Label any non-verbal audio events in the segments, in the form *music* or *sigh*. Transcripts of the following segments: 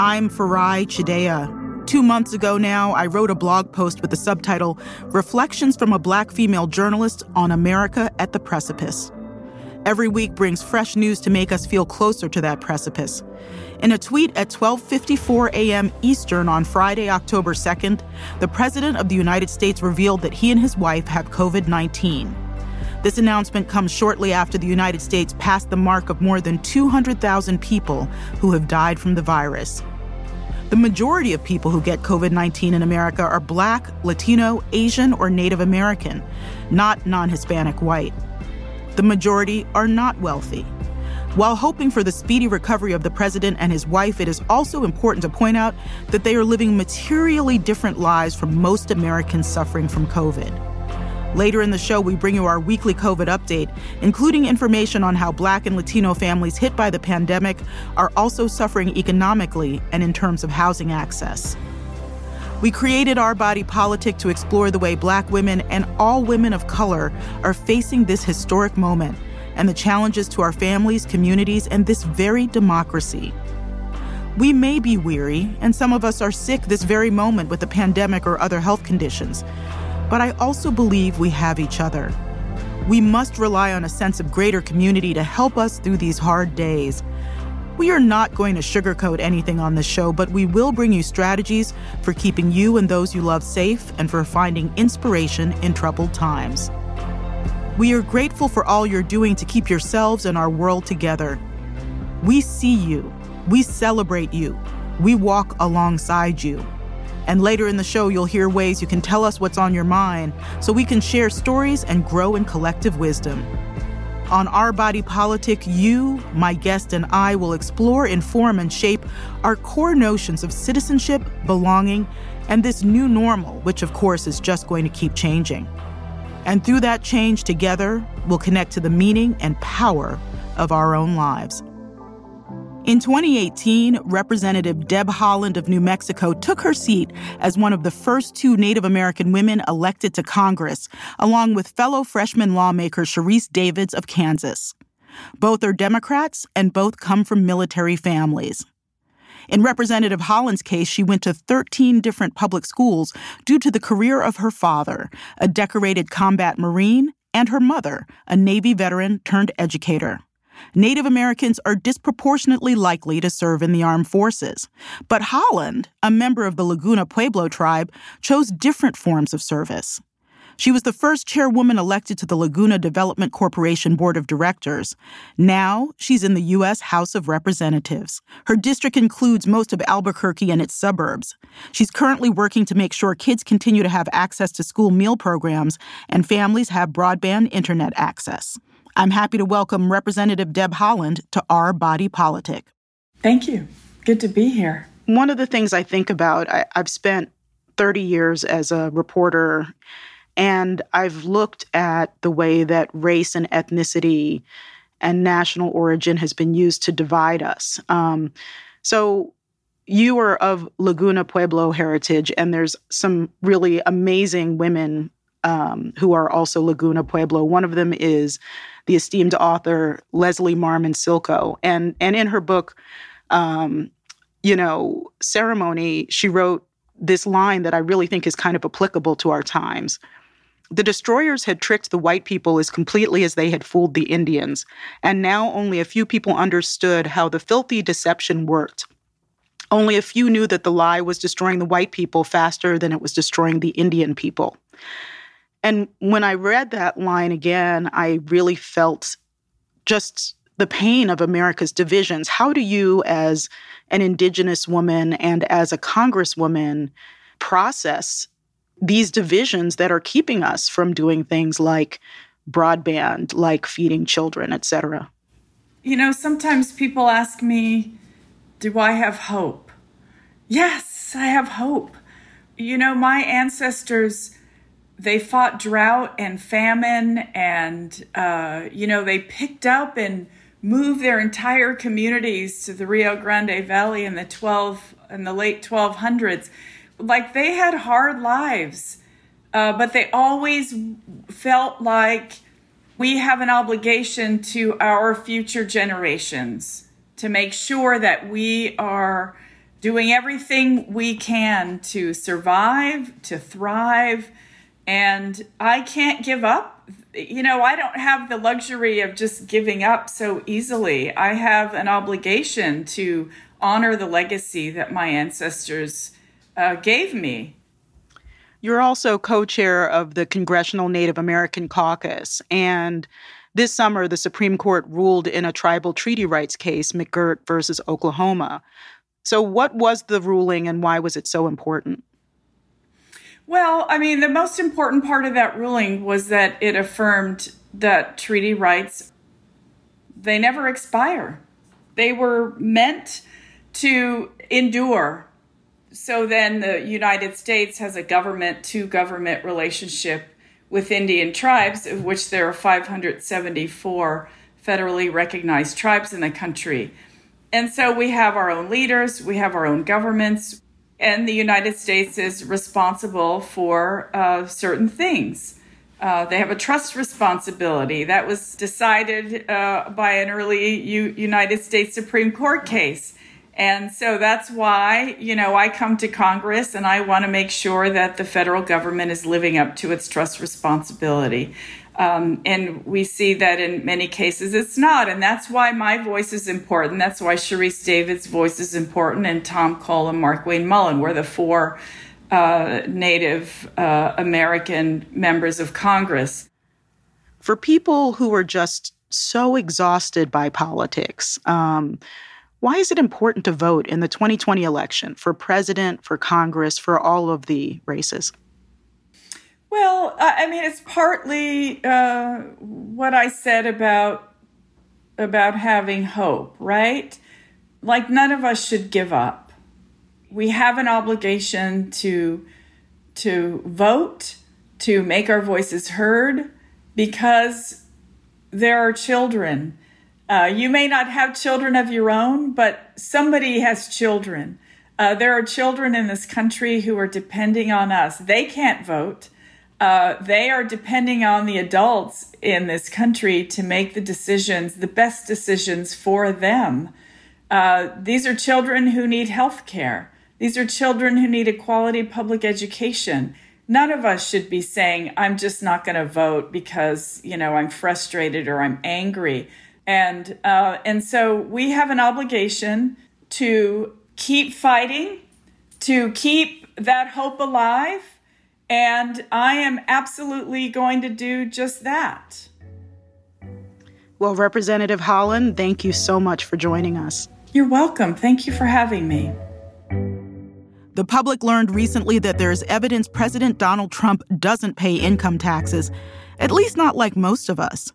I'm Farai Chideya. Two months ago now, I wrote a blog post with the subtitle Reflections from a Black Female Journalist on America at the Precipice. Every week brings fresh news to make us feel closer to that precipice. In a tweet at 12:54 a.m. Eastern on Friday, October 2nd, the President of the United States revealed that he and his wife have COVID-19. This announcement comes shortly after the United States passed the mark of more than 200,000 people who have died from the virus. The majority of people who get COVID 19 in America are Black, Latino, Asian, or Native American, not non Hispanic white. The majority are not wealthy. While hoping for the speedy recovery of the president and his wife, it is also important to point out that they are living materially different lives from most Americans suffering from COVID. Later in the show, we bring you our weekly COVID update, including information on how Black and Latino families hit by the pandemic are also suffering economically and in terms of housing access. We created Our Body Politic to explore the way Black women and all women of color are facing this historic moment and the challenges to our families, communities, and this very democracy. We may be weary, and some of us are sick this very moment with the pandemic or other health conditions, but I also believe we have each other. We must rely on a sense of greater community to help us through these hard days. We are not going to sugarcoat anything on this show, but we will bring you strategies for keeping you and those you love safe and for finding inspiration in troubled times. We are grateful for all you're doing to keep yourselves and our world together. We see you, we celebrate you, we walk alongside you. And later in the show, you'll hear ways you can tell us what's on your mind so we can share stories and grow in collective wisdom. On Our Body Politic, you, my guest, and I will explore, inform, and shape our core notions of citizenship, belonging, and this new normal, which of course is just going to keep changing. And through that change together, we'll connect to the meaning and power of our own lives. In 2018, Representative Deb Haaland of New Mexico took her seat as one of the first two Native American women elected to Congress, along with fellow freshman lawmaker Sharice Davids of Kansas. Both are Democrats and both come from military families. In Representative Haaland's case, she went to 13 different public schools due to the career of her father, a decorated combat Marine, and her mother, a Navy veteran turned educator. Native Americans are disproportionately likely to serve in the armed forces. But Haaland, a member of the Laguna Pueblo tribe, chose different forms of service. She was the first chairwoman elected to the Laguna Development Corporation Board of Directors. Now, she's in the U.S. House of Representatives. Her district includes most of Albuquerque and its suburbs. She's currently working to make sure kids continue to have access to school meal programs and families have broadband internet access. I'm happy to welcome Representative Deb Haaland to Our Body Politic. Thank you. Good to be here. One of the things I think about, I, I've spent 30 years as a reporter, and I've looked at the way that race and ethnicity and national origin has been used to divide us. Um, so, you are of Laguna Pueblo heritage, and there's some really amazing women um, who are also Laguna Pueblo. One of them is the esteemed author Leslie Marmon Silko, and and in her book, um, you know, ceremony, she wrote this line that I really think is kind of applicable to our times. The destroyers had tricked the white people as completely as they had fooled the Indians, and now only a few people understood how the filthy deception worked. Only a few knew that the lie was destroying the white people faster than it was destroying the Indian people. And when I read that line again, I really felt just the pain of America's divisions. How do you, as an Indigenous woman and as a Congresswoman, process these divisions that are keeping us from doing things like broadband, like feeding children, et cetera? You know, sometimes people ask me, Do I have hope? Yes, I have hope. You know, my ancestors they fought drought and famine and uh, you know they picked up and moved their entire communities to the rio grande valley in the 12 in the late 1200s like they had hard lives uh, but they always felt like we have an obligation to our future generations to make sure that we are doing everything we can to survive, to thrive, and I can't give up. You know, I don't have the luxury of just giving up so easily. I have an obligation to honor the legacy that my ancestors uh, gave me. You're also co chair of the Congressional Native American Caucus. And this summer, the Supreme Court ruled in a tribal treaty rights case, McGirt versus Oklahoma. So, what was the ruling and why was it so important? Well, I mean, the most important part of that ruling was that it affirmed that treaty rights they never expire. They were meant to endure so then the United States has a government to government relationship with Indian tribes, of which there are 574 federally recognized tribes in the country. And so we have our own leaders, we have our own governments, and the United States is responsible for uh, certain things. Uh, they have a trust responsibility that was decided uh, by an early U- United States Supreme Court case. And so that's why, you know, I come to Congress and I want to make sure that the federal government is living up to its trust responsibility. Um, and we see that in many cases it's not. And that's why my voice is important. That's why Sharice Davids' voice is important and Tom Cole and Markwayne Mullin were the four uh, Native uh, American members of Congress. For people who are just so exhausted by politics, um, why is it important to vote in the 2020 election for president, for Congress, for all of the races? Well, I mean, it's partly uh, what I said about about having hope, right? Like none of us should give up. We have an obligation to to vote, to make our voices heard, because there are children uh, you may not have children of your own, but somebody has children. Uh, there are children in this country who are depending on us. They can't vote. Uh, they are depending on the adults in this country to make the decisions, the best decisions for them. Uh, these are children who need health care. These are children who need a quality public education. None of us should be saying, I'm just not going to vote because, you know, I'm frustrated or I'm angry and uh, and so we have an obligation to keep fighting, to keep that hope alive, and I am absolutely going to do just that. Well, Representative Haaland, thank you so much for joining us. You're welcome. Thank you for having me. The public learned recently that there's evidence President Donald Trump doesn't pay income taxes, at least not like most of us.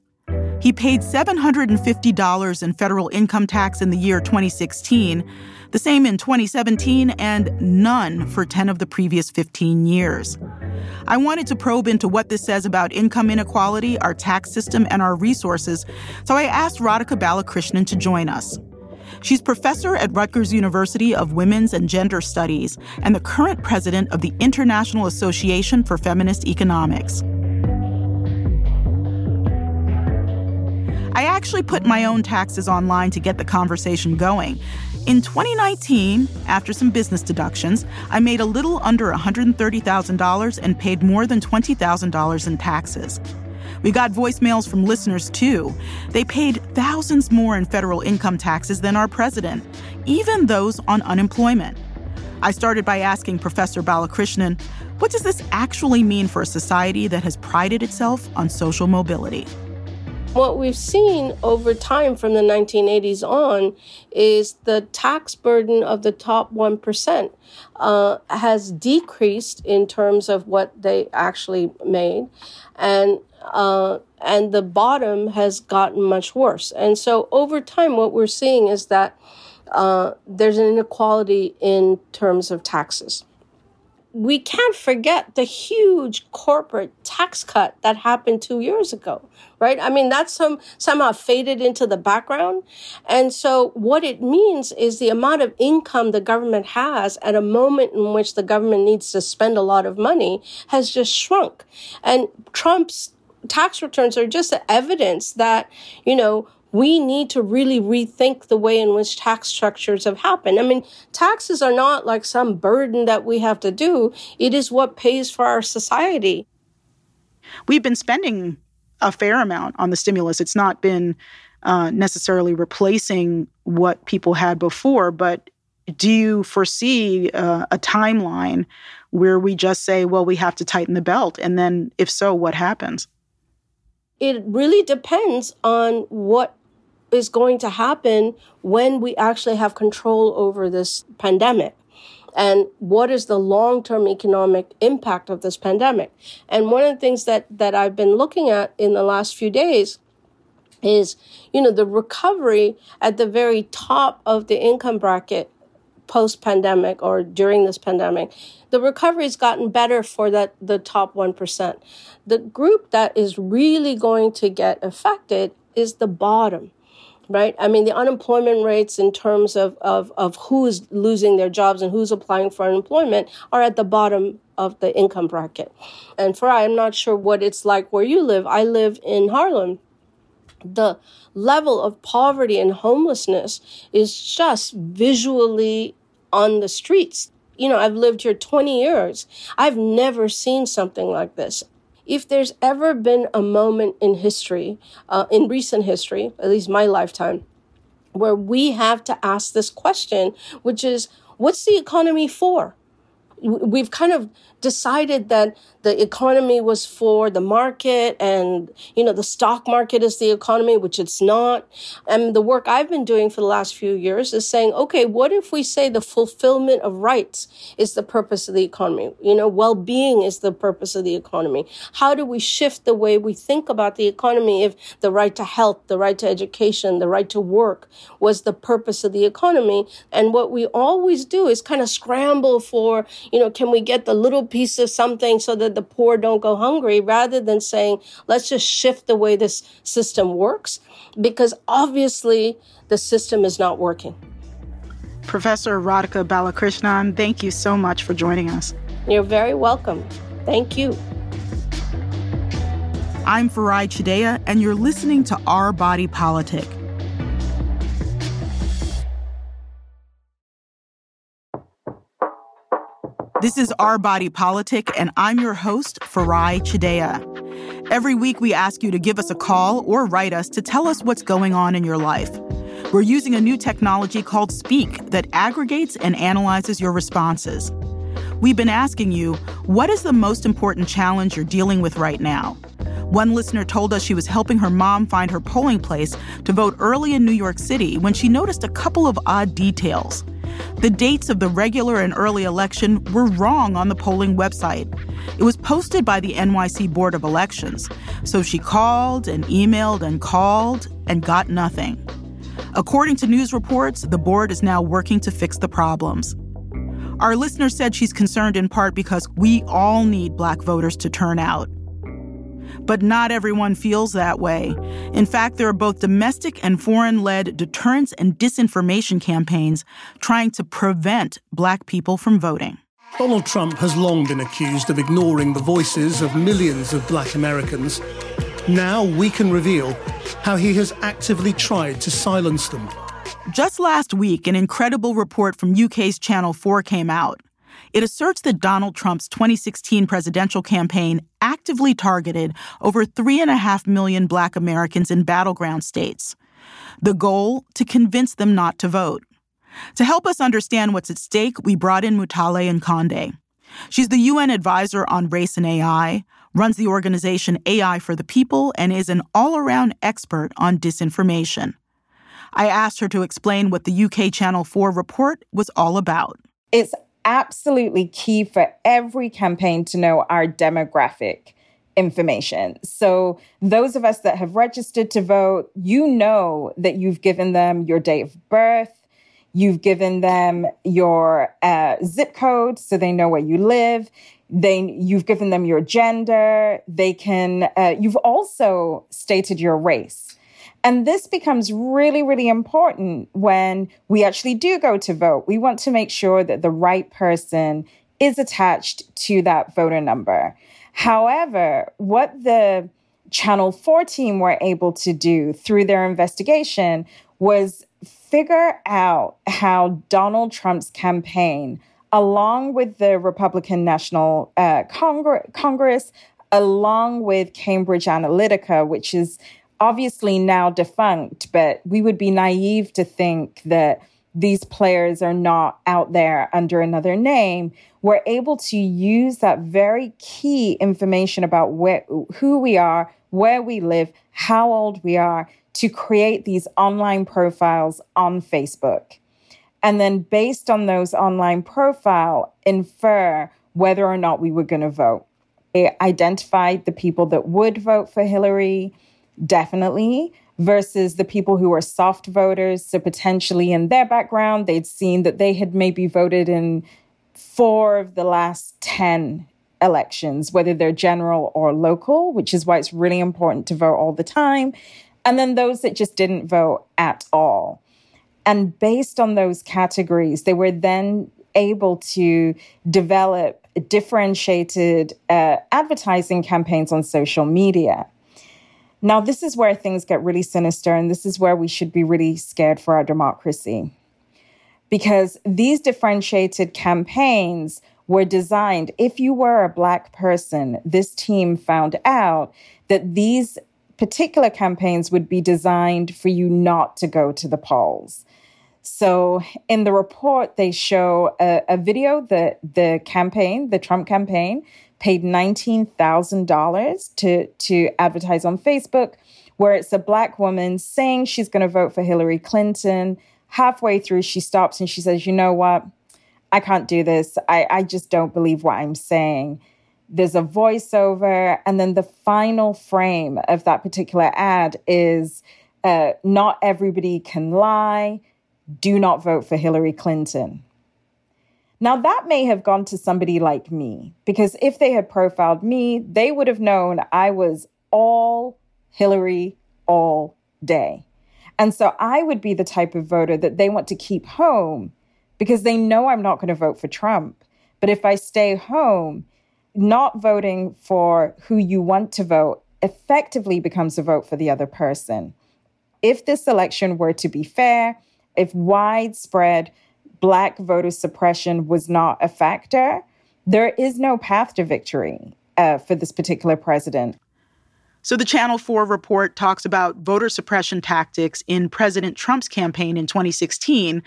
He paid $750 in federal income tax in the year 2016, the same in 2017, and none for 10 of the previous 15 years. I wanted to probe into what this says about income inequality, our tax system, and our resources, so I asked Radhika Balakrishnan to join us. She's professor at Rutgers University of Women's and Gender Studies and the current president of the International Association for Feminist Economics. I actually put my own taxes online to get the conversation going. In 2019, after some business deductions, I made a little under $130,000 and paid more than $20,000 in taxes. We got voicemails from listeners too. They paid thousands more in federal income taxes than our president, even those on unemployment. I started by asking Professor Balakrishnan, what does this actually mean for a society that has prided itself on social mobility? What we've seen over time from the 1980s on is the tax burden of the top 1% uh, has decreased in terms of what they actually made. And uh, and the bottom has gotten much worse. And so over time, what we're seeing is that uh, there's an inequality in terms of taxes we can't forget the huge corporate tax cut that happened two years ago, right? I mean, that's some, somehow faded into the background. And so what it means is the amount of income the government has at a moment in which the government needs to spend a lot of money has just shrunk. And Trump's tax returns are just evidence that, you know, we need to really rethink the way in which tax structures have happened. I mean, taxes are not like some burden that we have to do. It is what pays for our society. We've been spending a fair amount on the stimulus. It's not been uh, necessarily replacing what people had before, but do you foresee uh, a timeline where we just say, well, we have to tighten the belt? And then, if so, what happens? It really depends on what is going to happen when we actually have control over this pandemic and what is the long-term economic impact of this pandemic and one of the things that that i've been looking at in the last few days is you know the recovery at the very top of the income bracket post pandemic or during this pandemic, the recovery has gotten better for that the top 1%. The group that is really going to get affected is the bottom. Right? I mean, the unemployment rates in terms of, of, of who's losing their jobs and who's applying for unemployment are at the bottom of the income bracket. And for I'm not sure what it's like where you live. I live in Harlem the level of poverty and homelessness is just visually on the streets. You know, I've lived here 20 years. I've never seen something like this. If there's ever been a moment in history, uh, in recent history, at least my lifetime, where we have to ask this question, which is, what's the economy for? We've kind of decided that the economy was for the market and, you know, the stock market is the economy, which it's not. And the work I've been doing for the last few years is saying, okay, what if we say the fulfillment of rights is the purpose of the economy? You know, well-being is the purpose of the economy. How do we shift the way we think about the economy if the right to health, the right to education, the right to work was the purpose of the economy? And what we always do is kind of scramble for, you know, can we get the little piece of something so that the poor don't go hungry rather than saying, let's just shift the way this system works because obviously the system is not working. Professor Radhika Balakrishnan, thank you so much for joining us. You're very welcome. Thank you. I'm Farai Chideya, and you're listening to Our Body Politic. This is Our Body Politic, and I'm your host, Farai Chideya. Every week, we ask you to give us a call or write us to tell us what's going on in your life. We're using a new technology called Speak that aggregates and analyzes your responses. We've been asking you, what is the most important challenge you're dealing with right now? One listener told us she was helping her mom find her polling place to vote early in New York City when she noticed a couple of odd details. The dates of the regular and early election were wrong on the polling website. It was posted by the NYC Board of Elections, so she called and emailed and called and got nothing. According to news reports, the board is now working to fix the problems. Our listener said she's concerned in part because we all need black voters to turn out. But not everyone feels that way. In fact, there are both domestic and foreign led deterrence and disinformation campaigns trying to prevent black people from voting. Donald Trump has long been accused of ignoring the voices of millions of black Americans. Now we can reveal how he has actively tried to silence them. Just last week, an incredible report from UK's Channel 4 came out. It asserts that Donald Trump's 2016 presidential campaign actively targeted over 3.5 million black Americans in battleground states. The goal? To convince them not to vote. To help us understand what's at stake, we brought in Mutale Nkonde. She's the UN advisor on race and AI, runs the organization AI for the People, and is an all around expert on disinformation. I asked her to explain what the UK Channel 4 report was all about. It's absolutely key for every campaign to know our demographic information. So, those of us that have registered to vote, you know that you've given them your date of birth, you've given them your uh, zip code so they know where you live. They, you've given them your gender. They can, uh, you've also stated your race. And this becomes really, really important when we actually do go to vote. We want to make sure that the right person is attached to that voter number. However, what the Channel 4 team were able to do through their investigation was figure out how Donald Trump's campaign, along with the Republican National uh, Congre- Congress, along with Cambridge Analytica, which is obviously now defunct, but we would be naive to think that these players are not out there under another name, we're able to use that very key information about where, who we are, where we live, how old we are to create these online profiles on Facebook. And then based on those online profile, infer whether or not we were going to vote. It identified the people that would vote for Hillary, definitely, versus the people who are soft voters. So potentially in their background, they'd seen that they had maybe voted in four of the last 10 elections, whether they're general or local, which is why it's really important to vote all the time. And then those that just didn't vote at all. And based on those categories, they were then able to develop differentiated uh, advertising campaigns on social media. Now, this is where things get really sinister, and this is where we should be really scared for our democracy. Because these differentiated campaigns were designed, if you were a Black person, this team found out that these particular campaigns would be designed for you not to go to the polls. So in the report, they show a, a video that the campaign, the Trump campaign, paid $19,000 to, to advertise on Facebook, where it's a black woman saying she's going to vote for Hillary Clinton. Halfway through, she stops and she says, You know what? I can't do this. I, I just don't believe what I'm saying. There's a voiceover. And then the final frame of that particular ad is uh, not everybody can lie. Do not vote for Hillary Clinton. Now, that may have gone to somebody like me, because if they had profiled me, they would have known I was all Hillary all day. And so I would be the type of voter that they want to keep home because they know I'm not going to vote for Trump. But if I stay home, not voting for who you want to vote effectively becomes a vote for the other person. If this election were to be fair, if widespread Black voter suppression was not a factor, there is no path to victory uh, for this particular president. So the Channel 4 report talks about voter suppression tactics in President Trump's campaign in 2016.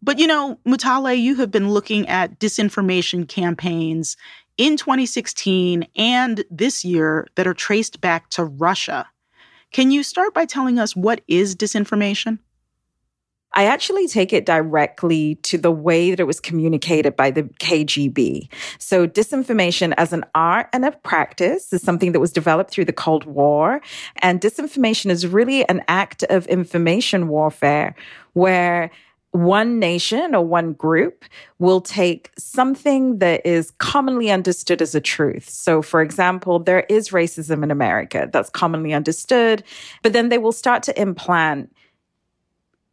But you know, Mutale, you have been looking at disinformation campaigns in 2016 and this year that are traced back to Russia. Can you start by telling us what is disinformation? I actually take it directly to the way that it was communicated by the KGB. So disinformation as an art and a practice is something that was developed through the Cold War. And disinformation is really an act of information warfare where one nation or one group will take something that is commonly understood as a truth. So, for example, there is racism in America that's commonly understood, but then they will start to implant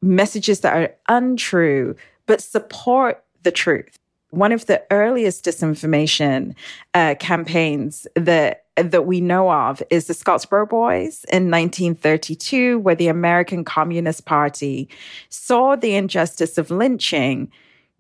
messages that are untrue, but support the truth. One of the earliest disinformation uh, campaigns that that we know of is the Scottsboro Boys in 1932, where the American Communist Party saw the injustice of lynching,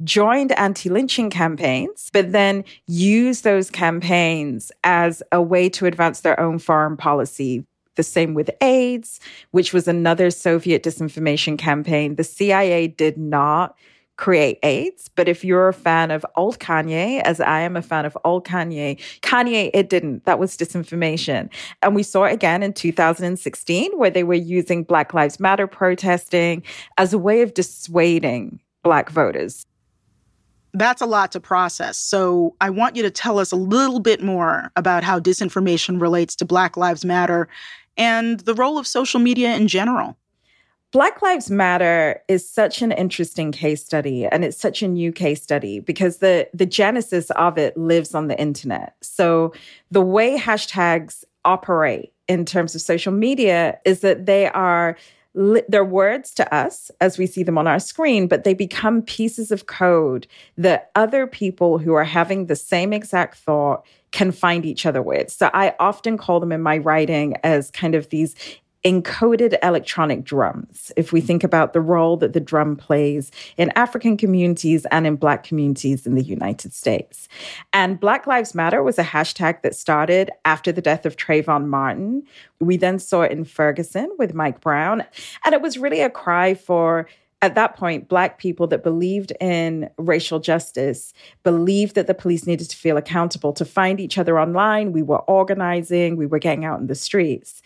joined anti lynching campaigns, but then used those campaigns as a way to advance their own foreign policy. The same with AIDS, which was another Soviet disinformation campaign. The CIA did not create AIDS, but if you're a fan of old Kanye, as I am a fan of old Kanye, Kanye, it didn't. That was disinformation. And we saw it again in 2016, where they were using Black Lives Matter protesting as a way of dissuading Black voters. That's a lot to process. So I want you to tell us a little bit more about how disinformation relates to Black Lives Matter and the role of social media in general. Black Lives Matter is such an interesting case study and it's such a new case study because the the genesis of it lives on the internet. So the way hashtags operate in terms of social media is that they are they're words to us as we see them on our screen, but they become pieces of code that other people who are having the same exact thought can find each other with. So I often call them in my writing as kind of these encoded electronic drums. If we think about the role that the drum plays in African communities and in Black communities in the United States. And Black Lives Matter was a hashtag that started after the death of Trayvon Martin. We then saw it in Ferguson with Mike Brown. And it was really a cry for at that point, Black people that believed in racial justice believed that the police needed to feel accountable, to find each other online. We were organizing, we were getting out in the streets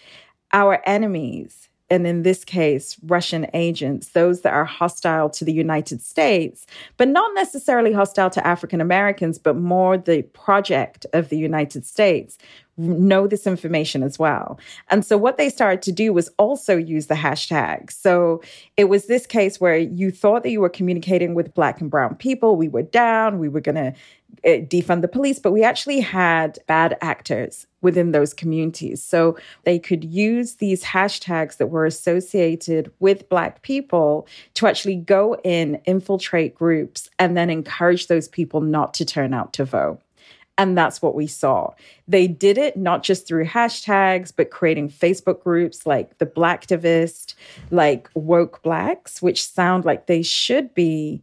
our enemies, and in this case, Russian agents, those that are hostile to the United States, but not necessarily hostile to African Americans, but more the project of the United States, know this information as well. And so what they started to do was also use the hashtag. So it was this case where you thought that you were communicating with Black and Brown people. We were down, we were going to Uh, defund the police, but we actually had bad actors within those communities. So they could use these hashtags that were associated with Black people to actually go in, infiltrate groups, and then encourage those people not to turn out to vote. And that's what we saw. They did it not just through hashtags, but creating Facebook groups like the Blacktivist, like Woke Blacks, which sound like they should be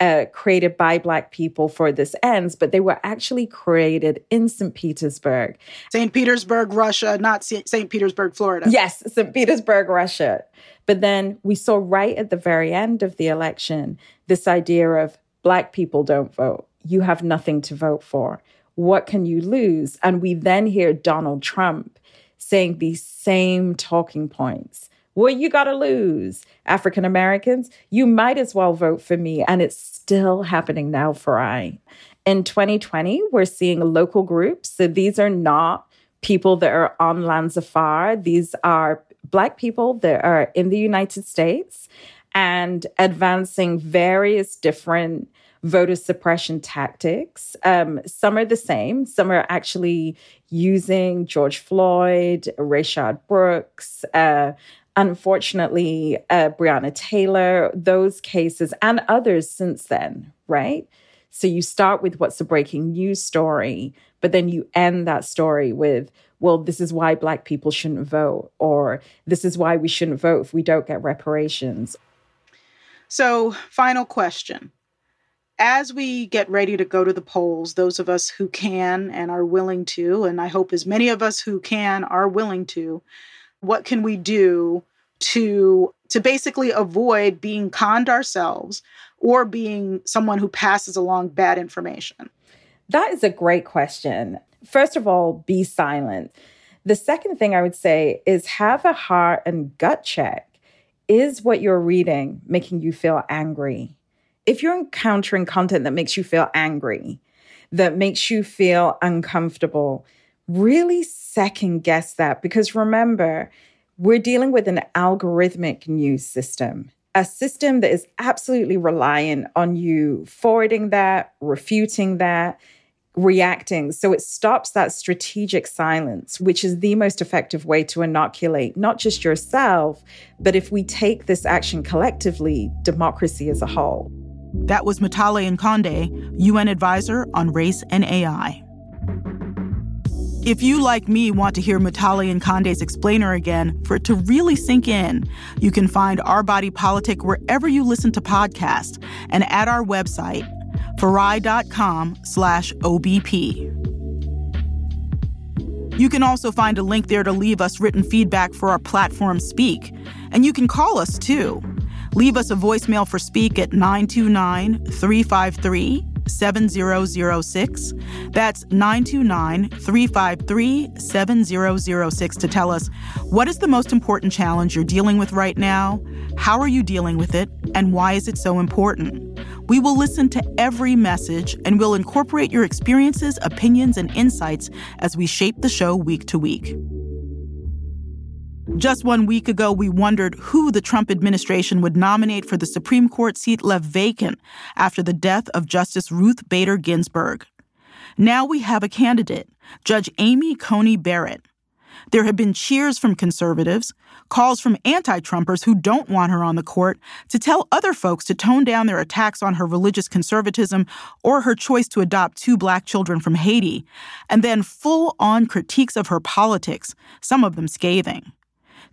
uh, created by Black people for this ends, but they were actually created in St. Petersburg. St. Petersburg, Russia, not St. Petersburg, Florida. Yes, St. Petersburg, Russia. But then we saw right at the very end of the election this idea of Black people don't vote. You have nothing to vote for. What can you lose? And we then hear Donald Trump saying these same talking points what you got to lose? African Americans, you might as well vote for me. And it's still happening now for I. In 2020, we're seeing local groups. So these are not people that are on lands afar. These are Black people that are in the United States and advancing various different voter suppression tactics. Um, some are the same, some are actually using George Floyd, Rayshard Brooks, uh, unfortunately, uh, Breonna Taylor, those cases, and others since then, right? So you start with what's the breaking news story, but then you end that story with, well, this is why Black people shouldn't vote, or this is why we shouldn't vote if we don't get reparations. So, final question. As we get ready to go to the polls, those of us who can and are willing to, and I hope as many of us who can are willing to, what can we do to to basically avoid being conned ourselves or being someone who passes along bad information? That is a great question. First of all, be silent. The second thing I would say is have a heart and gut check. Is what you're reading making you feel angry? If you're encountering content that makes you feel angry, that makes you feel uncomfortable, really second guess that because remember, we're dealing with an algorithmic news system, a system that is absolutely reliant on you forwarding that, refuting that, reacting. So it stops that strategic silence, which is the most effective way to inoculate not just yourself, but if we take this action collectively, democracy as a whole. That was Mutale Nkonde, UN advisor on race and AI. If you, like me, want to hear Mutale Nkonde's explainer again for it to really sink in, you can find Our Body Politic wherever you listen to podcasts and at our website, farai.com slash OBP. You can also find a link there to leave us written feedback for our platform Speak. And you can call us too. Leave us a voicemail for Speak at 929 353 7006. That's 929 353 7006 to tell us what is the most important challenge you're dealing with right now, how are you dealing with it, and why is it so important? We will listen to every message and we'll incorporate your experiences, opinions, and insights as we shape the show week to week. Just one week ago, we wondered who the Trump administration would nominate for the Supreme Court seat left vacant after the death of Justice Ruth Bader Ginsburg. Now we have a candidate, Judge Amy Coney Barrett. There have been cheers from conservatives, calls from anti Trumpers who don't want her on the court to tell other folks to tone down their attacks on her religious conservatism or her choice to adopt two black children from Haiti, and then full on critiques of her politics, some of them scathing.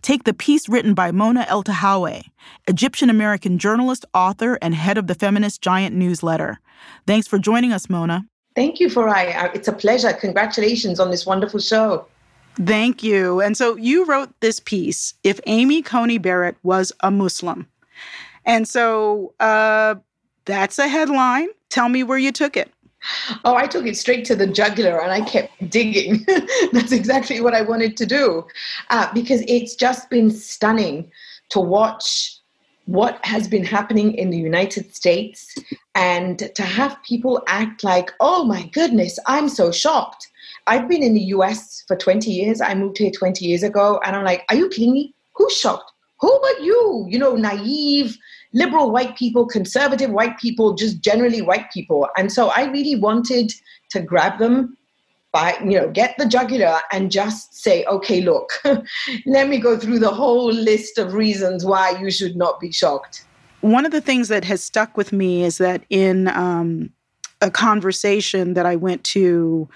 Take the piece written by Mona El Eltahawy, Egyptian American journalist, author, and head of the Feminist Giant newsletter. Thanks for joining us, Mona. Thank you, Farai. It's a pleasure. Congratulations on this wonderful show. Thank you. And so you wrote this piece, If Amy Coney Barrett Was a Muslim. And so uh, that's a headline. Tell me where you took it. Oh, I took it straight to the jugular and I kept digging. *laughs* That's exactly what I wanted to do uh, because it's just been stunning to watch what has been happening in the United States and to have people act like, oh my goodness, I'm so shocked. I've been in the US for 20 years. I moved here 20 years ago and I'm like, are you kidding me? Who's shocked? Who but you? You know, naive, liberal white people, conservative white people, just generally white people. And so I really wanted to grab them by, you know, get the jugular and just say, okay, look, *laughs* let me go through the whole list of reasons why you should not be shocked. One of the things that has stuck with me is that in um, a conversation that I went to,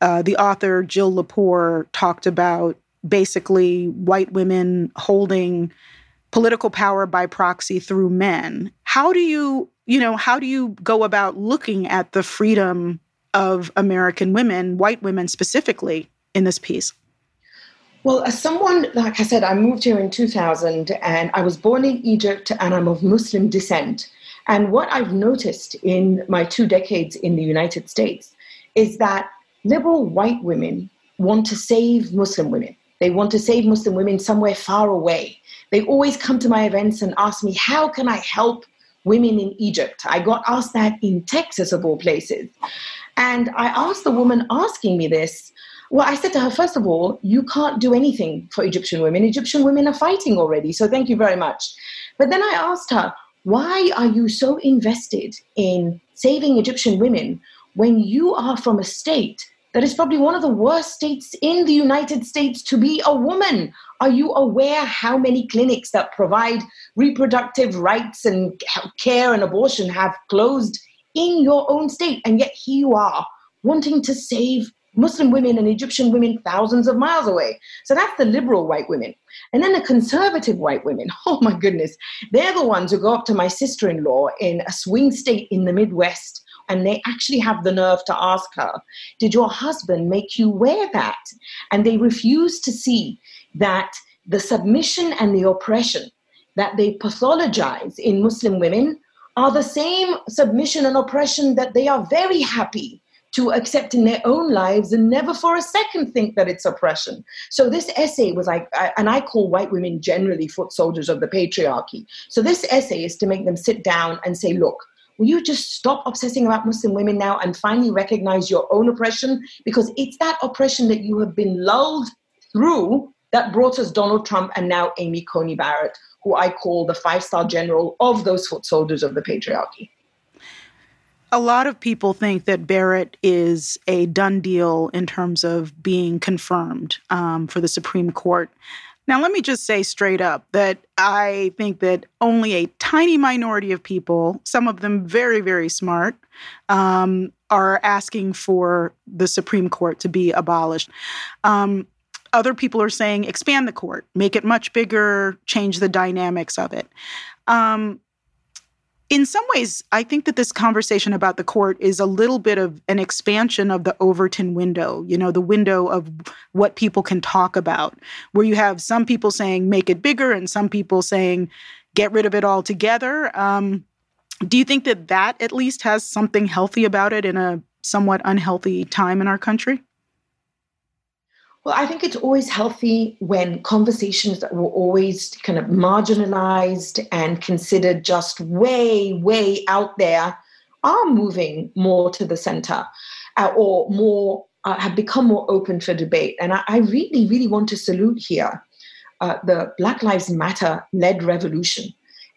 uh, the author Jill Lepore talked about basically white women holding political power by proxy through men. How do you, you know, how do you go about looking at the freedom of American women, white women specifically, in this piece? Well, as someone, like I said, I moved here in 2000 and I was born in Egypt and I'm of Muslim descent. And what I've noticed in my two decades in the United States is that liberal white women want to save Muslim women. They want to save Muslim women somewhere far away. They always come to my events and ask me, how can I help women in Egypt? I got asked that in Texas, of all places. And I asked the woman asking me this, well, I said to her, first of all, you can't do anything for Egyptian women. Egyptian women are fighting already, so thank you very much. But then I asked her, why are you so invested in saving Egyptian women when you are from a state that is probably one of the worst states in the United States to be a woman. Are you aware how many clinics that provide reproductive rights and care and abortion have closed in your own state? And yet here you are wanting to save Muslim women and Egyptian women thousands of miles away. So that's the liberal white women. And then the conservative white women, *laughs* oh my goodness, they're the ones who go up to my sister in law in a swing state in the Midwest and they actually have the nerve to ask her, Did your husband make you wear that? And they refuse to see that the submission and the oppression that they pathologize in Muslim women are the same submission and oppression that they are very happy to accept in their own lives and never for a second think that it's oppression. So this essay was like, and I call white women generally foot soldiers of the patriarchy. So this essay is to make them sit down and say, look, Will you just stop obsessing about Muslim women now and finally recognize your own oppression? Because it's that oppression that you have been lulled through that brought us Donald Trump and now Amy Coney Barrett, who I call the five star general of those foot soldiers of the patriarchy. A lot of people think that Barrett is a done deal in terms of being confirmed um, for the Supreme Court. Now, let me just say straight up that I think that only a tiny minority of people, some of them very, very smart, um, are asking for the Supreme Court to be abolished. Um, other people are saying expand the court, make it much bigger, change the dynamics of it. Um, in some ways, I think that this conversation about the court is a little bit of an expansion of the Overton window, you know, the window of what people can talk about, where you have some people saying make it bigger and some people saying get rid of it altogether. Um, do you think that that at least has something healthy about it in a somewhat unhealthy time in our country? Well, I think it's always healthy when conversations that were always kind of marginalized and considered just way, way out there are moving more to the center uh, or more uh, have become more open for debate. And I, I really, really want to salute here uh, the Black Lives Matter led revolution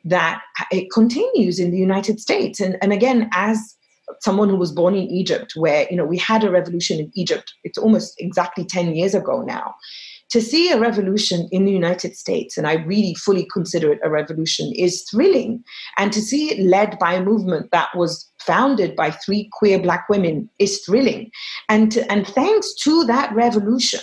that uh, it continues in the United States. And, and again, as someone who was born in Egypt, where you know we had a revolution in Egypt. It's almost exactly ten years ago now. to see a revolution in the United States, and I really fully consider it a revolution, is thrilling. And to see it led by a movement that was founded by three queer black women is thrilling. And, to, and thanks to that revolution,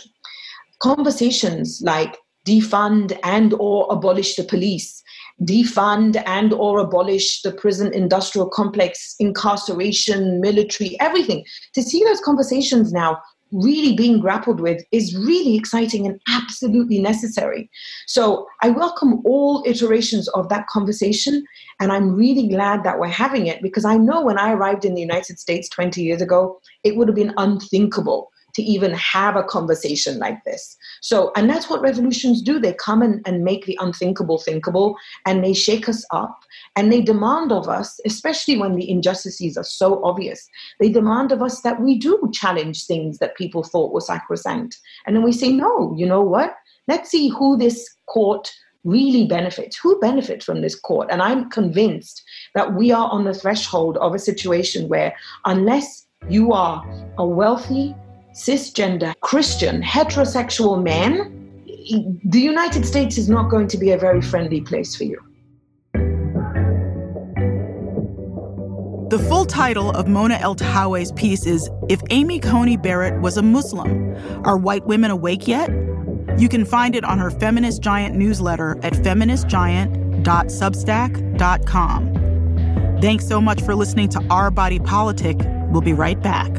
conversations like defund and or abolish the police defund and or abolish the prison industrial complex incarceration military everything. To see those conversations now really being grappled with is really exciting and absolutely necessary. So i welcome all iterations of that conversation and i'm really glad that we're having it because i know when i arrived in the united states 20 years ago it would have been unthinkable to even have a conversation like this. So, and that's what revolutions do. They come and, and make the unthinkable thinkable and they shake us up and they demand of us, especially when the injustices are so obvious, they demand of us that we do challenge things that people thought were sacrosanct. And then we say, no, you know what? Let's see who this court really benefits. Who benefits from this court? And I'm convinced that we are on the threshold of a situation where, unless you are a wealthy, cisgender, Christian, heterosexual man, the United States is not going to be a very friendly place for you. The full title of Mona Eltahawy's piece is If Amy Coney Barrett Was a Muslim Are White Women Awake Yet? You can find it on her Feminist Giant newsletter at feministgiant.substack.com. Thanks so much for listening to Our Body Politic. We'll be right back.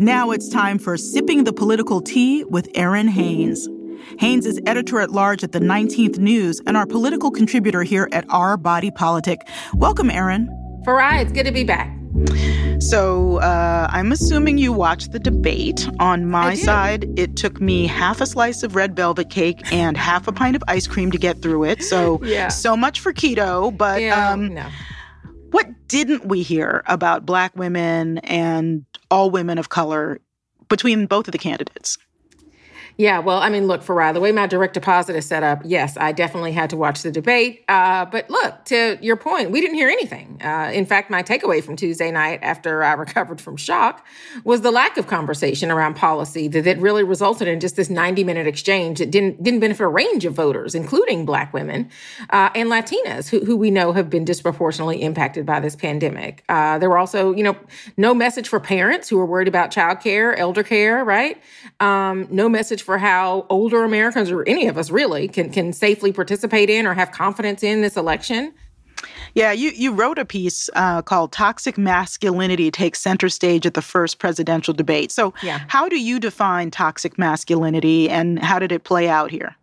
Now it's time for Sipping the Political Tea with Errin Haines. Haines is editor at large at the 19th News and our political contributor here at Our Body Politic. Welcome, Errin. Farai, it's good to be back. So uh, I'm assuming you watched the debate. On my side, it took me half a slice of red velvet cake and half a pint of ice cream to get through it. So *laughs* yeah. so much for keto. But yeah, um, no. What didn't we hear about black women and all women of color between both of the candidates. Yeah, well, I mean, look, Farai, the way my direct deposit is set up, yes, I definitely had to watch the debate. Uh, but look, to your point, we didn't hear anything. Uh, in fact, my takeaway from Tuesday night after I *laughs* recovered from shock was the lack of conversation around policy that, that really resulted in just this 90 minute exchange that didn't, didn't benefit a range of voters, including Black women uh, and Latinas, who, who we know have been disproportionately impacted by this pandemic. Uh, there were also, you know, no message for parents who are worried about childcare, elder care, right? Um, no message for how older Americans or any of us really can can safely participate in or have confidence in this election. Yeah, you, you wrote a piece uh, called Toxic Masculinity Takes Center Stage at the First Presidential Debate. So, yeah. how do you define toxic masculinity and how did it play out here?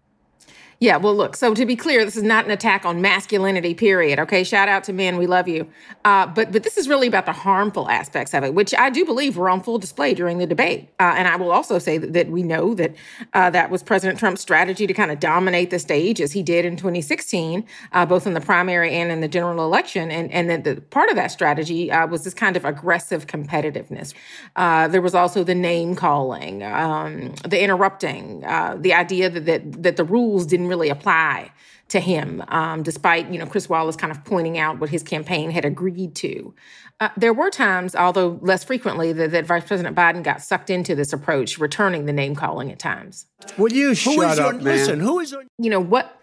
Yeah, well, look, so to be clear, this is not an attack on masculinity, period. Okay, shout out to men, we love you. Uh, but but this is really about the harmful aspects of it, which I do believe were on full display during the debate. Uh, and I will also say that, that we know that uh, that was President Trump's strategy to kind of dominate the stage as he did in 2016, uh, both in the primary and in the general election. And, and then the part of that strategy uh, was this kind of aggressive competitiveness. Uh, there was also the name calling, um, the interrupting, the idea that, that, that the rules didn't didn't really apply to him, um, despite you know Chris Wallace kind of pointing out what his campaign had agreed to. Uh, there were times, although less frequently, that, that, Vice President Biden got sucked into this approach, returning the name calling at times. Will you shut up, man? Listen, who is on? You know what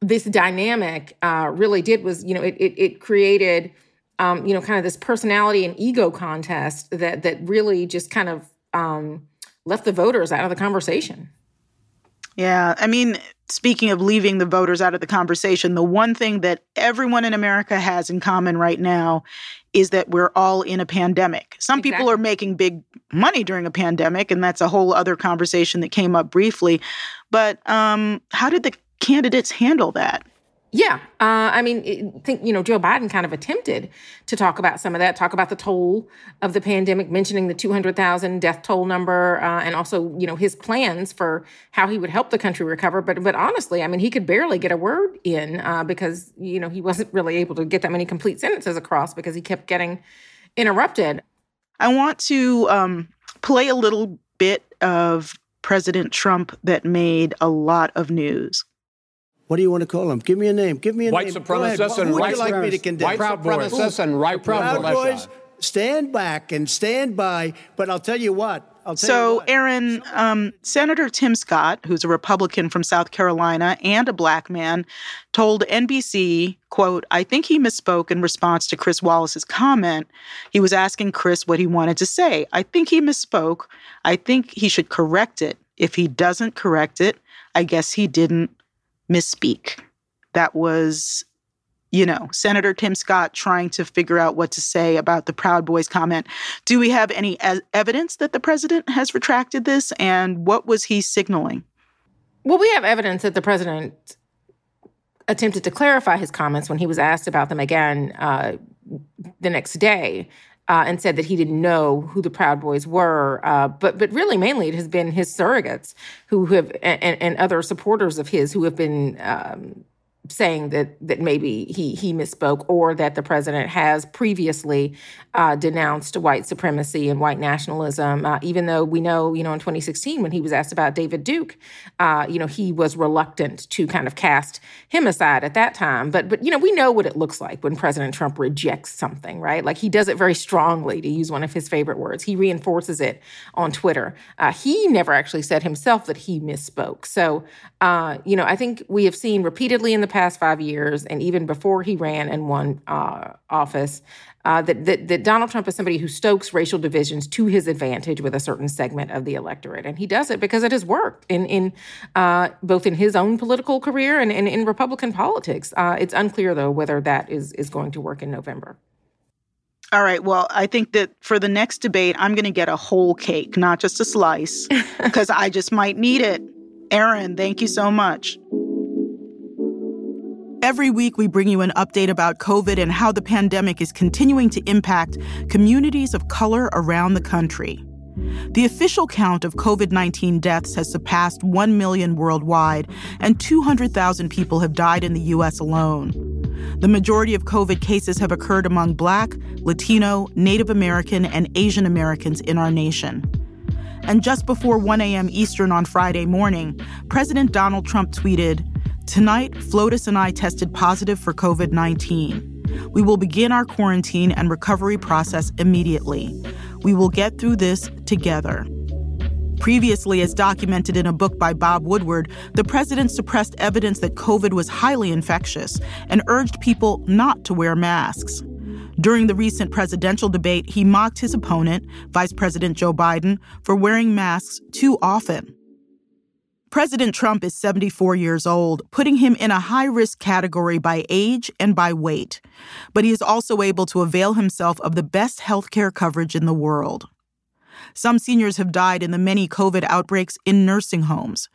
this dynamic uh, really did was, you know, it it, it created, um, you know, kind of this personality and ego contest that that really just kind of um, left the voters out of the conversation. Yeah, I mean, speaking of leaving the voters out of the conversation, the one thing that everyone in America has in common right now is that we're all in a pandemic. Some exactly. people are making big money during a pandemic, and that's a whole other conversation that came up briefly. But um, how did the candidates handle that? Yeah, uh, I mean, think you know Joe Biden kind of attempted to talk about some of that, talk about the toll of the pandemic, mentioning the two hundred thousand death toll number, uh, and also you know his plans for how he would help the country recover. But but honestly, I mean, he could barely get a word in uh, because you know he wasn't really able to get that many complete sentences across because he kept getting interrupted. I want to um, play a little bit of President Trump that made a lot of news? What do you want to call them? Give me a name. Give me a white name. Supremacists and Who would white you like me to condemn? White Proud supremacists and right Proud Boys, stand back and stand by. But I'll tell you what. I'll tell so, you what. Errin, um, Senator Tim Scott, who's a Republican from South Carolina and a black man, told NBC, quote, I think he misspoke in response to Chris Wallace's comment. He was asking Chris what he wanted to say. I think he misspoke. I think he should correct it. If he doesn't correct it, I guess he didn't misspeak. That was, you know, Senator Tim Scott trying to figure out what to say about the Proud Boys comment. Do we have any evidence that the president has retracted this? And what was he signaling? Well, we have evidence that the president attempted to clarify his comments when he was asked about them again uh, the next day uh, and said that he didn't know who the Proud Boys were. Uh, but but really, mainly, it has been his surrogates who have and, and other supporters of his who have been. Um, saying that that maybe he he misspoke or that the president has previously uh, denounced white supremacy and white nationalism, uh, even though we know you know in 2016 when he was asked about David Duke, uh, you know he was reluctant to kind of cast him aside at that time. But but you know we know what it looks like when President Trump rejects something, right? Like he does it very strongly, to use one of his favorite words. He reinforces it on Twitter. Uh, he never actually said himself that he misspoke. So uh, you know I think we have seen repeatedly in the past five years, and even before he ran and won uh, office, uh, that, that, that Donald Trump is somebody who stokes racial divisions to his advantage with a certain segment of the electorate, and he does it because it has worked in in uh, both in his own political career and, and in Republican politics. Uh, it's unclear though whether that is is going to work in November. All right. Well, I think that for the next debate, I'm going to get a whole cake, not just a slice, *laughs* because I just might need it. Errin, thank you so much. Every week, we bring you an update about COVID and how the pandemic is continuing to impact communities of color around the country. The official count of COVID 19 deaths has surpassed 1 million worldwide, and 200,000 people have died in the U.S. alone. The majority of COVID cases have occurred among Black, Latino, Native American, and Asian Americans in our nation. And just before 1 a.m. Eastern on Friday morning, President Donald Trump tweeted, Tonight, Flotus and I tested positive for COVID 19. We will begin our quarantine and recovery process immediately. We will get through this together. Previously, as documented in a book by Bob Woodward, the president suppressed evidence that COVID was highly infectious and urged people not to wear masks. During the recent presidential debate, he mocked his opponent, Vice President Joe Biden, for wearing masks too often. President Trump is 74 years old, putting him in a high risk category by age and by weight. But he is also able to avail himself of the best health care coverage in the world. Some seniors have died in the many COVID outbreaks in nursing homes.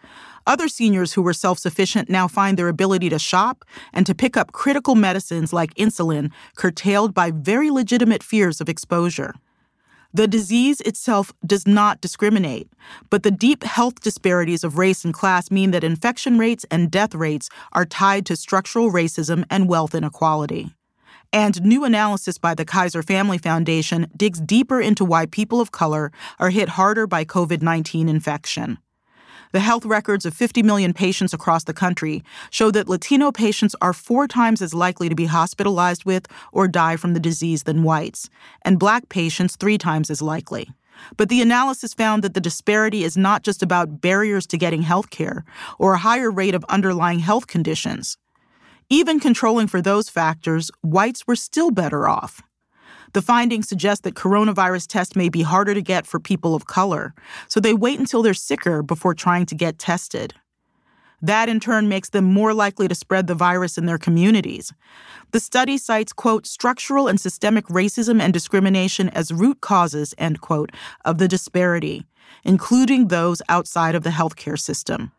Other seniors who were self sufficient now find their ability to shop and to pick up critical medicines like insulin curtailed by very legitimate fears of exposure. The disease itself does not discriminate, but the deep health disparities of race and class mean that infection rates and death rates are tied to structural racism and wealth inequality. And new analysis by the Kaiser Family Foundation digs deeper into why people of color are hit harder by COVID 19 infection. The health records of 50 million patients across the country show that Latino patients are four times as likely to be hospitalized with or die from the disease than whites, and black patients three times as likely. But the analysis found that the disparity is not just about barriers to getting health care or a higher rate of underlying health conditions. Even controlling for those factors, whites were still better off. The findings suggest that coronavirus tests may be harder to get for people of color, so they wait until they're sicker before trying to get tested. That in turn makes them more likely to spread the virus in their communities. The study cites, quote, structural and systemic racism and discrimination as root causes, end quote, of the disparity, including those outside of the healthcare system.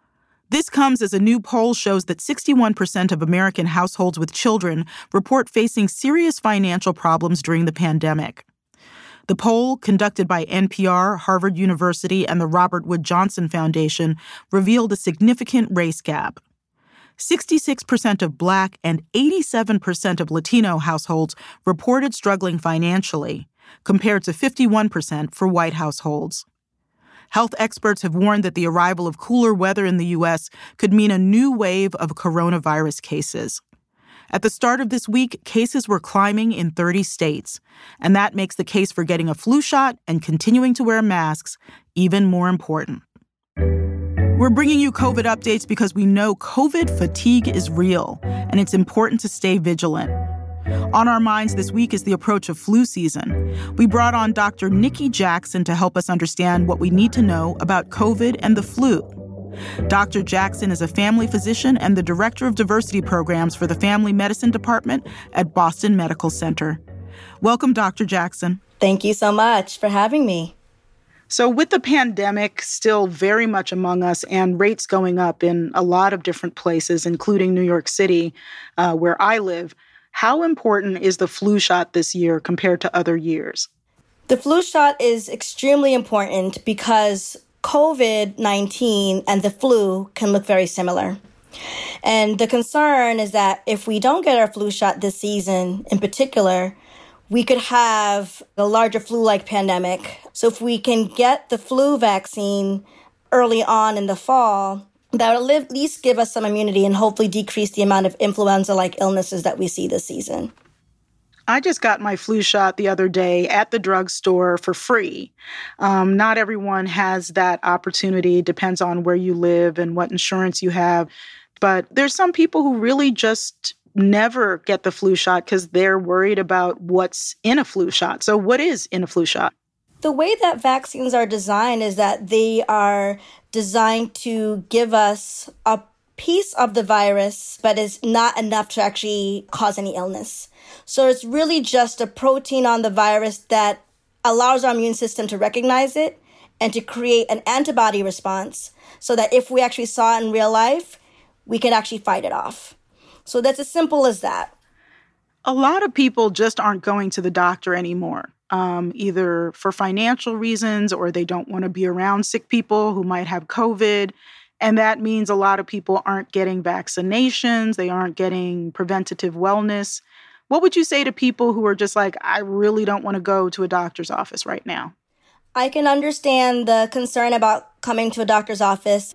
This comes as a new poll shows that 61% of American households with children report facing serious financial problems during the pandemic. The poll, conducted by NPR, Harvard University, and the Robert Wood Johnson Foundation, revealed a significant race gap. 66% of Black and 87% of Latino households reported struggling financially, compared to 51% for white households. Health experts have warned that the arrival of cooler weather in the U.S. could mean a new wave of coronavirus cases. At the start of this week, cases were climbing in 30 states, and that makes the case for getting a flu shot and continuing to wear masks even more important. We're bringing you COVID updates because we know COVID fatigue is real, and it's important to stay vigilant. On our minds this week is the approach of flu season. We brought on Dr. Nikki Jackson to help us understand what we need to know about COVID and the flu. Dr. Jackson is a family physician and the director of diversity programs for the Family Medicine Department at Boston Medical Center. Welcome, Dr. Jackson. Thank you so much for having me. So, with the pandemic still very much among us and rates going up in a lot of different places, including New York City, uh, where I live, how important is the flu shot this year compared to other years? The flu shot is extremely important because COVID 19 and the flu can look very similar. And the concern is that if we don't get our flu shot this season in particular, we could have a larger flu like pandemic. So if we can get the flu vaccine early on in the fall, that will at least give us some immunity and hopefully decrease the amount of influenza like illnesses that we see this season. I just got my flu shot the other day at the drugstore for free. Um, not everyone has that opportunity, depends on where you live and what insurance you have. But there's some people who really just never get the flu shot because they're worried about what's in a flu shot. So, what is in a flu shot? The way that vaccines are designed is that they are designed to give us a piece of the virus, but is not enough to actually cause any illness. So it's really just a protein on the virus that allows our immune system to recognize it and to create an antibody response so that if we actually saw it in real life, we could actually fight it off. So that's as simple as that. A lot of people just aren't going to the doctor anymore, um, either for financial reasons or they don't want to be around sick people who might have COVID. And that means a lot of people aren't getting vaccinations, they aren't getting preventative wellness. What would you say to people who are just like, I really don't want to go to a doctor's office right now? I can understand the concern about coming to a doctor's office.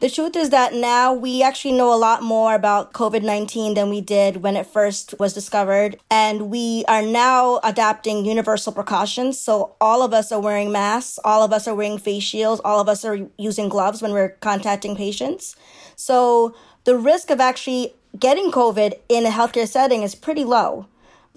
The truth is that now we actually know a lot more about COVID 19 than we did when it first was discovered. And we are now adapting universal precautions. So all of us are wearing masks, all of us are wearing face shields, all of us are using gloves when we're contacting patients. So the risk of actually getting COVID in a healthcare setting is pretty low.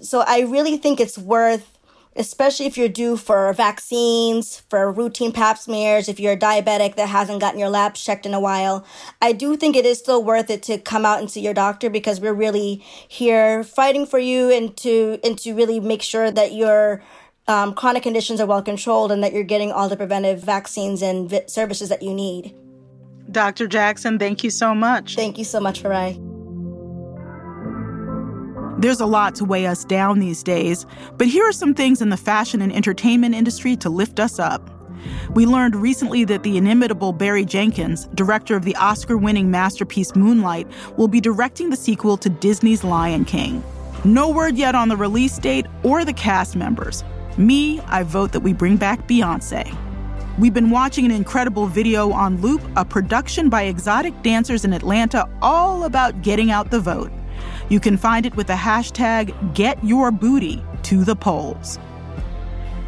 So I really think it's worth especially if you're due for vaccines, for routine pap smears, if you're a diabetic that hasn't gotten your labs checked in a while. I do think it is still worth it to come out and see your doctor because we're really here fighting for you and to and to really make sure that your um, chronic conditions are well controlled and that you're getting all the preventive vaccines and vi- services that you need. Dr. Jackson, thank you so much. Thank you so much, Farai. There's a lot to weigh us down these days, but here are some things in the fashion and entertainment industry to lift us up. We learned recently that the inimitable Barry Jenkins, director of the Oscar winning masterpiece Moonlight, will be directing the sequel to Disney's Lion King. No word yet on the release date or the cast members. Me, I vote that we bring back Beyonce. We've been watching an incredible video on Loop, a production by exotic dancers in Atlanta, all about getting out the vote. You can find it with the hashtag GetYourBooty to the polls.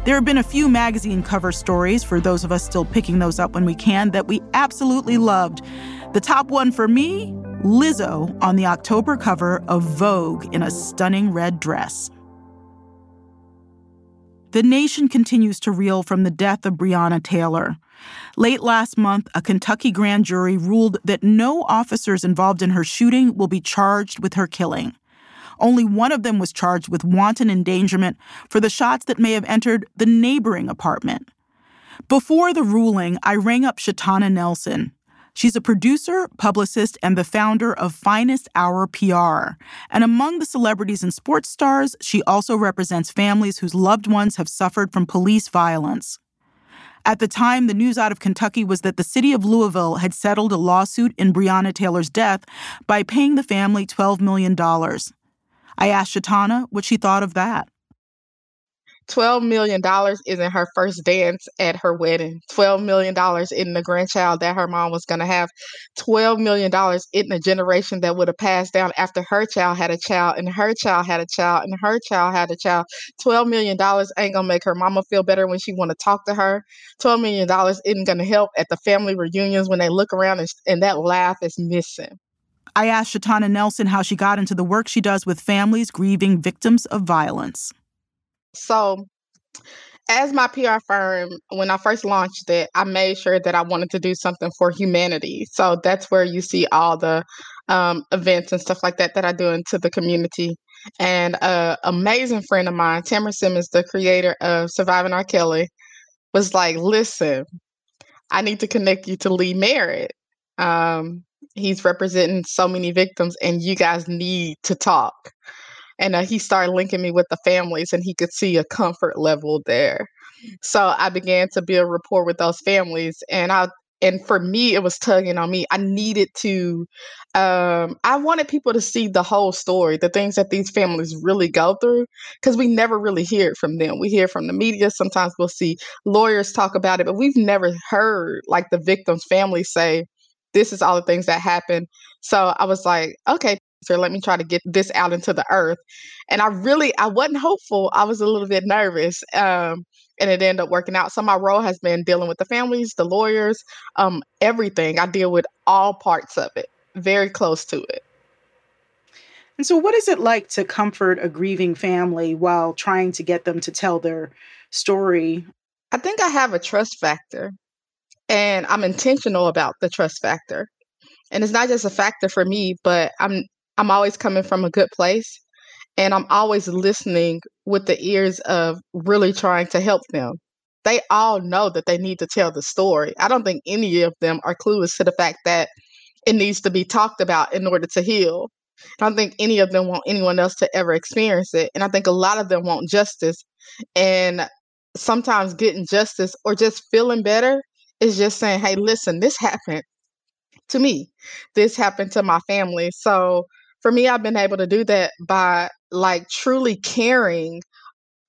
There have been a few magazine cover stories, for those of us still picking those up when we can, that we absolutely loved. The top one for me Lizzo on the October cover of Vogue in a stunning red dress. The nation continues to reel from the death of Breonna Taylor. Late last month, a Kentucky grand jury ruled that no officers involved in her shooting will be charged with her killing. Only one of them was charged with wanton endangerment for the shots that may have entered the neighboring apartment. Before the ruling, I rang up Shatana Nelson. She's a producer, publicist, and the founder of Finest Hour PR. And among the celebrities and sports stars, she also represents families whose loved ones have suffered from police violence. At the time, the news out of Kentucky was that the city of Louisville had settled a lawsuit in Breonna Taylor's death by paying the family $12 million. I asked Shatana what she thought of that. $12 million isn't her first dance at her wedding. $12 million in the grandchild that her mom was going to have. $12 million in the generation that would have passed down after her child had a child and her child had a child and her child had a child. $12 million ain't going to make her mama feel better when she want to talk to her. $12 million isn't going to help at the family reunions when they look around and, and that laugh is missing. I asked Shatana Nelson how she got into the work she does with families grieving victims of violence. So, as my PR firm, when I first launched it, I made sure that I wanted to do something for humanity. So that's where you see all the um, events and stuff like that that I do into the community. And an amazing friend of mine, Tamra Simmons, the creator of Surviving R. Kelly, was like, "Listen, I need to connect you to Lee Merritt. Um, he's representing so many victims, and you guys need to talk." And uh, he started linking me with the families and he could see a comfort level there. So i began to build rapport with those families and i and for me it was tugging on me. I needed to um, i wanted people to see the whole story the things that these families really go through because we never really hear it from them. We hear from the media. Sometimes we'll see lawyers talk about it but we've never heard like the victims family say this is all the things that happened. So i was like okay so let me try to get this out into the earth. And I really, I wasn't hopeful. I was a little bit nervous. Um, and it ended up working out. So my role has been dealing with the families, the lawyers, um, everything. I deal with all parts of it, very close to it. And so, what is it like to comfort a grieving family while trying to get them to tell their story? I think I have a trust factor, and I'm intentional about the trust factor. And it's not just a factor for me, but I'm I'm always coming from a good place and I'm always listening with the ears of really trying to help them. They all know that they need to tell the story. I don't think any of them are clueless to the fact that it needs to be talked about in order to heal. I don't think any of them want anyone else to ever experience it. And I think a lot of them want justice. And sometimes getting justice or just feeling better is just saying, hey, listen, this happened to me. This happened to my family. So for me, I've been able to do that by like truly caring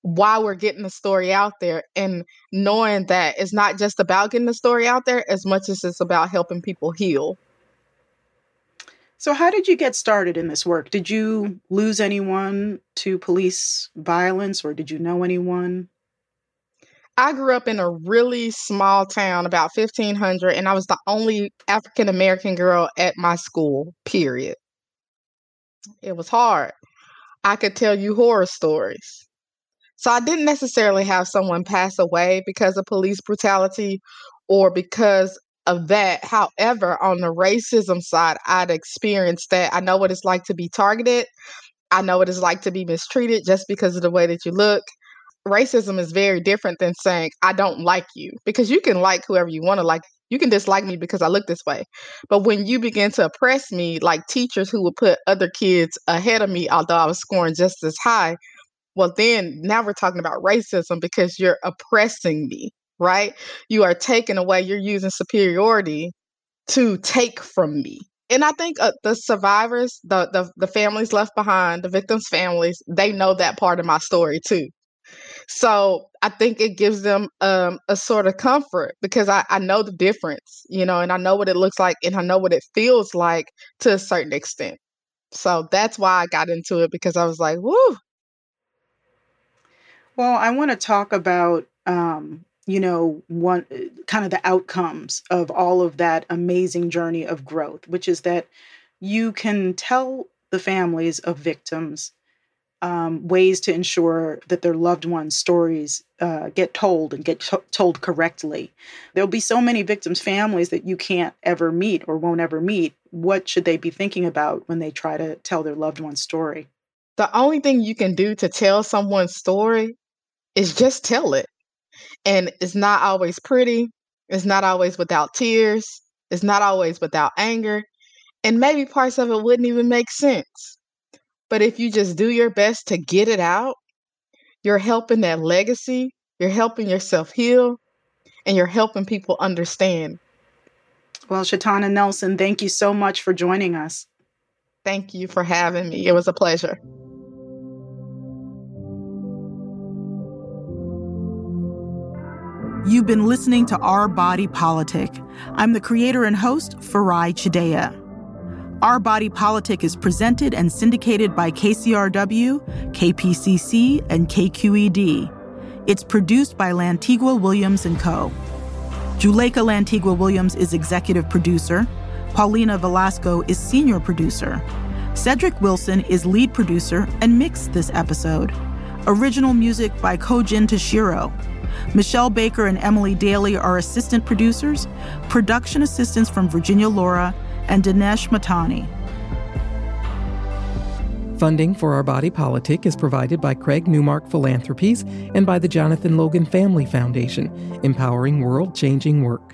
why we're getting the story out there and knowing that it's not just about getting the story out there as much as it's about helping people heal. So, how did you get started in this work? Did you lose anyone to police violence or did you know anyone? I grew up in a really small town, about 1500, and I was the only African American girl at my school, period. It was hard. I could tell you horror stories. So I didn't necessarily have someone pass away because of police brutality or because of that. However, on the racism side, I'd experienced that. I know what it's like to be targeted. I know what it's like to be mistreated just because of the way that you look. Racism is very different than saying, I don't like you, because you can like whoever you want to like. You can dislike me because I look this way. But when you begin to oppress me, like teachers who would put other kids ahead of me, although I was scoring just as high, well, then now we're talking about racism because you're oppressing me, right? You are taking away, you're using superiority to take from me. And I think uh, the survivors, the, the the families left behind, the victims' families, they know that part of my story too. So I think it gives them um, a sort of comfort because I, I know the difference, you know, and I know what it looks like and I know what it feels like to a certain extent. So that's why I got into it because I was like, whoo. Well, I want to talk about, um, you know, one kind of the outcomes of all of that amazing journey of growth, which is that you can tell the families of victims um, ways to ensure that their loved ones' stories uh, get told and get to- told correctly. There'll be so many victims' families that you can't ever meet or won't ever meet. What should they be thinking about when they try to tell their loved one's story? The only thing you can do to tell someone's story is just tell it. And it's not always pretty, it's not always without tears, it's not always without anger, and maybe parts of it wouldn't even make sense. But if you just do your best to get it out, you're helping that legacy, you're helping yourself heal, and you're helping people understand. Well, Shatana Nelson, thank you so much for joining us. Thank you for having me. It was a pleasure. You've been listening to Our Body Politic. I'm the creator and host, Farai Chideya. Our Body Politic is presented and syndicated by KCRW, KPCC, and KQED. It's produced by Lantigua Williams & Co. Juleyka Lantigua Williams is executive producer. Paulina Velasco is senior producer. Cedric Wilson is lead producer and mixed this episode. Original music by Kojin Tashiro. Michelle Baker and Emily Daly are assistant producers. Production assistants from Virginia Laura and Dinesh Matani. Funding for Our Body Politic is provided by Craig Newmark Philanthropies and by the Jonathan Logan Family Foundation, empowering world changing work.